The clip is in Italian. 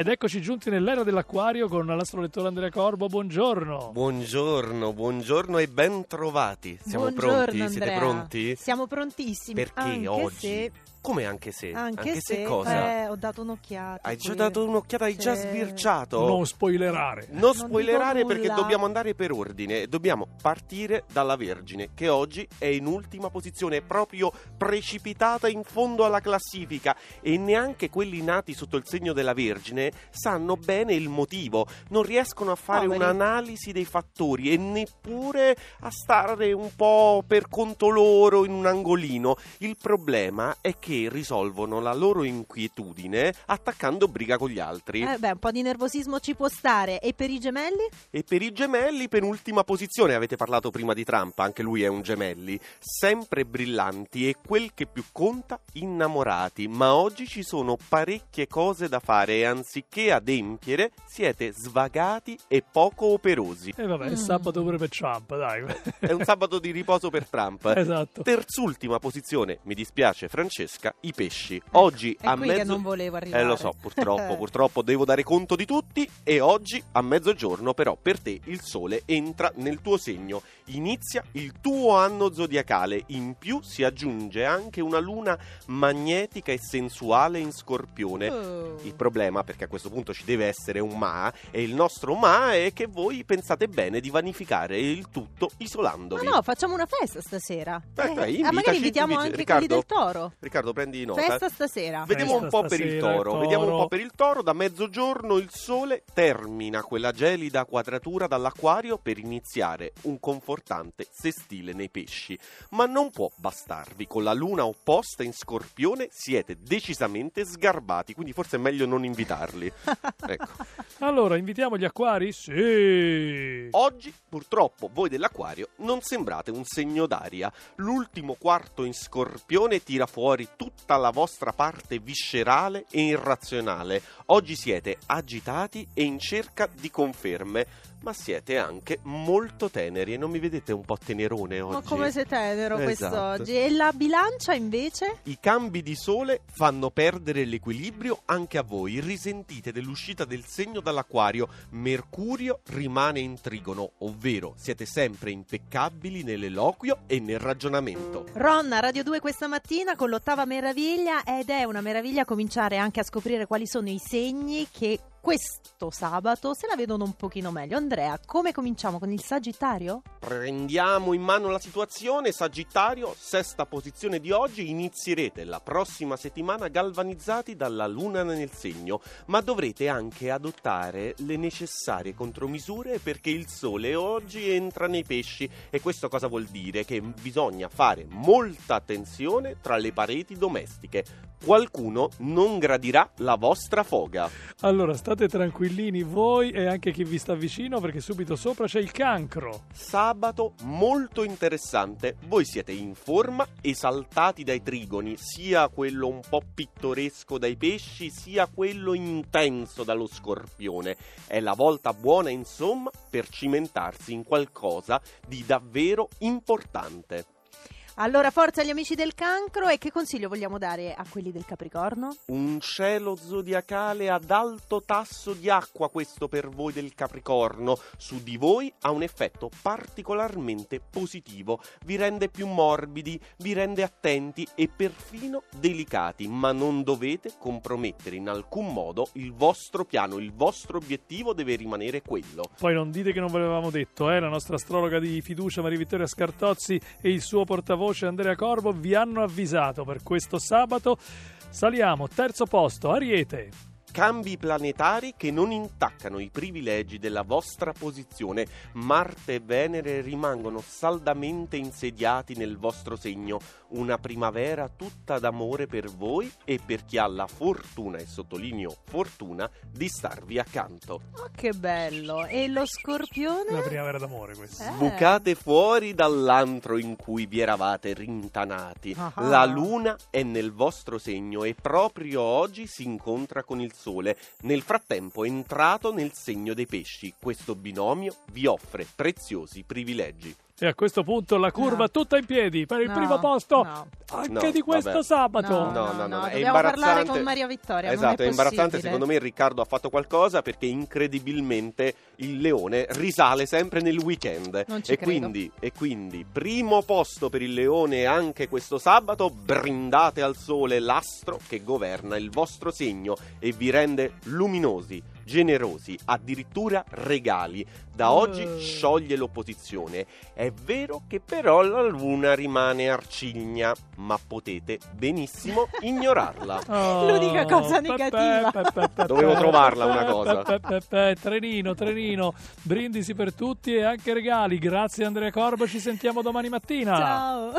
Ed eccoci giunti nell'era dell'acquario con l'astrolettore Andrea Corbo, buongiorno. Buongiorno, buongiorno e ben trovati. Siamo Buongiorno, pronti? Siete Andrea. pronti? Siamo prontissimi. Perché anche oggi? Se, Come anche se? anche, se, se, cosa? eh, ho dato un'occhiata. hai già dato un'occhiata, hai già Sì. sbirciato? Non spoilerare. Non Non spoilerare perché nulla. dobbiamo andare per ordine. Dobbiamo partire dalla Vergine, che oggi è in ultima posizione, è proprio precipitata in fondo alla classifica. E neanche quelli nati sotto il segno della Vergine sanno bene il motivo. Non riescono a fare Poveri. un'analisi dei fattori e neppure a stare un po' per conto loro in un angolino. Il problema è che risolvono la loro inquietudine attaccando briga con gli altri. Eh beh, un po' di nervosismo ci può stare. E per i gemelli? E per i gemelli, penultima posizione, avete parlato prima di Trump, anche lui è un gemelli, sempre brillanti e quel che più conta, innamorati, ma oggi ci sono parecchie cose da fare e anziché adempiere siete svagati e poco operosi. E vabbè, è Mm. sabato pure per Trump, dai. È un sabato di riposo per Trump. esatto. Terzultima posizione, mi dispiace Francesca, i pesci. Oggi È a qui mezzo... che non volevo arrivare. Eh lo so, purtroppo, purtroppo devo dare conto di tutti e oggi a mezzogiorno però per te il sole entra nel tuo segno, inizia il tuo anno zodiacale, in più si aggiunge anche una luna magnetica e sensuale in scorpione. Oh. Il problema, perché a questo punto ci deve essere un ma, e il nostro ma è che voi pensate bene di vanificare il tutto Ma isolandovi. no, facciamo una festa stasera. Aspetta, Eh, ah, invitaci, magari invitiamo inviti- anche Riccardo? quelli del toro. Riccardo, prendi nota. Festa stasera. Vediamo un Festa po' per il stasera, toro. toro. Vediamo un po' per il toro. Da mezzogiorno il sole termina quella gelida quadratura dall'acquario per iniziare un confortante sestile nei pesci. Ma non può bastarvi. Con la luna opposta in scorpione siete decisamente sgarbati. Quindi forse è meglio non invitarli. ecco. Allora, invitiamo gli acquari? Sì. Oggi, purtroppo, voi dell'acquario non sembrate un segno d'aria. L'ultimo quarto in scorpione tira fuori tutta la vostra parte viscerale e irrazionale. Oggi siete agitati e in cerca di conferme, ma siete anche molto teneri e non mi vedete un po' tenerone oggi? Ma come sei tenero Esatto. quest'oggi. E la bilancia invece? I cambi di sole fanno perdere l'equilibrio anche a voi. Risentite dell'uscita del segno dall'acquario. Mercurio rimane in trigono, ovvero siete sempre impeccabili nell'eloquio e nel ragionamento. Ron a Radio 2 questa mattina con l'ottava meraviglia ed è una meraviglia cominciare anche a scoprire quali sono i segni che questo sabato se la vedono un pochino meglio. Andrea, come cominciamo con il Sagittario? Prendiamo in mano la situazione, Sagittario, sesta posizione di oggi, inizierete la prossima settimana galvanizzati dalla luna nel segno, ma dovrete anche adottare le necessarie contromisure perché il sole oggi entra nei pesci e questo cosa vuol dire? Che bisogna fare molta attenzione tra le pareti domestiche. Qualcuno non gradirà la vostra foga. Allora, state tranquillini voi e anche chi vi sta vicino perché subito sopra c'è il cancro. Sabato molto interessante. Voi siete in forma, esaltati dai trigoni, sia quello un po' pittoresco dai pesci, sia quello intenso dallo scorpione. È la volta buona, insomma, per cimentarsi in qualcosa di davvero importante. Allora, forza agli amici del cancro e che consiglio vogliamo dare a quelli del Capricorno? Un cielo zodiacale ad alto tasso di acqua questo per voi del Capricorno. Su di voi ha un effetto particolarmente positivo. Vi rende più morbidi, vi rende attenti e perfino delicati, ma non dovete compromettere in alcun modo il vostro piano, il vostro obiettivo deve rimanere quello. Poi non dite che non ve l'avevamo detto, eh? La nostra astrologa di fiducia Maria Vittoria Scartozzi e il suo portavoce Andrea Corbo vi hanno avvisato per questo sabato. Saliamo, terzo posto, Ariete. Cambi planetari che non intaccano i privilegi della vostra posizione. Marte e Venere rimangono saldamente insediati nel vostro segno. Una primavera tutta d'amore per voi e per chi ha la fortuna, e sottolineo fortuna, di starvi accanto. Oh, che bello! E lo Scorpione? La primavera d'amore questa. Eh. Bucate fuori dall'antro in cui vi eravate rintanati. Ah. La luna è nel vostro segno e proprio oggi si incontra con il sole. Nel frattempo è entrato nel segno dei pesci. Questo binomio vi offre preziosi privilegi. E a questo punto la curva No. tutta in piedi per il No, primo posto no. anche No, di questo vabbè. sabato. No, No, no, no, no, è dobbiamo parlare imbarazzante. con Maria Vittoria. non Esatto, è è imbarazzante. Secondo me Riccardo ha fatto qualcosa perché incredibilmente il leone risale sempre nel weekend. Non ci e, credo. quindi, e quindi, primo posto per il leone anche questo sabato. Brindate al sole l'astro che governa il vostro segno e vi rende luminosi, generosi, addirittura regali. Da oggi Eh. scioglie l'opposizione. È vero che però la luna rimane arcigna, ma potete benissimo ignorarla. Oh, L'unica cosa negativa. pe- pe- pe- Dovevo trovarla una cosa. Trenino, trenino, brindisi per tutti e anche regali. Grazie Andrea Corbo, ci sentiamo domani mattina. Ciao.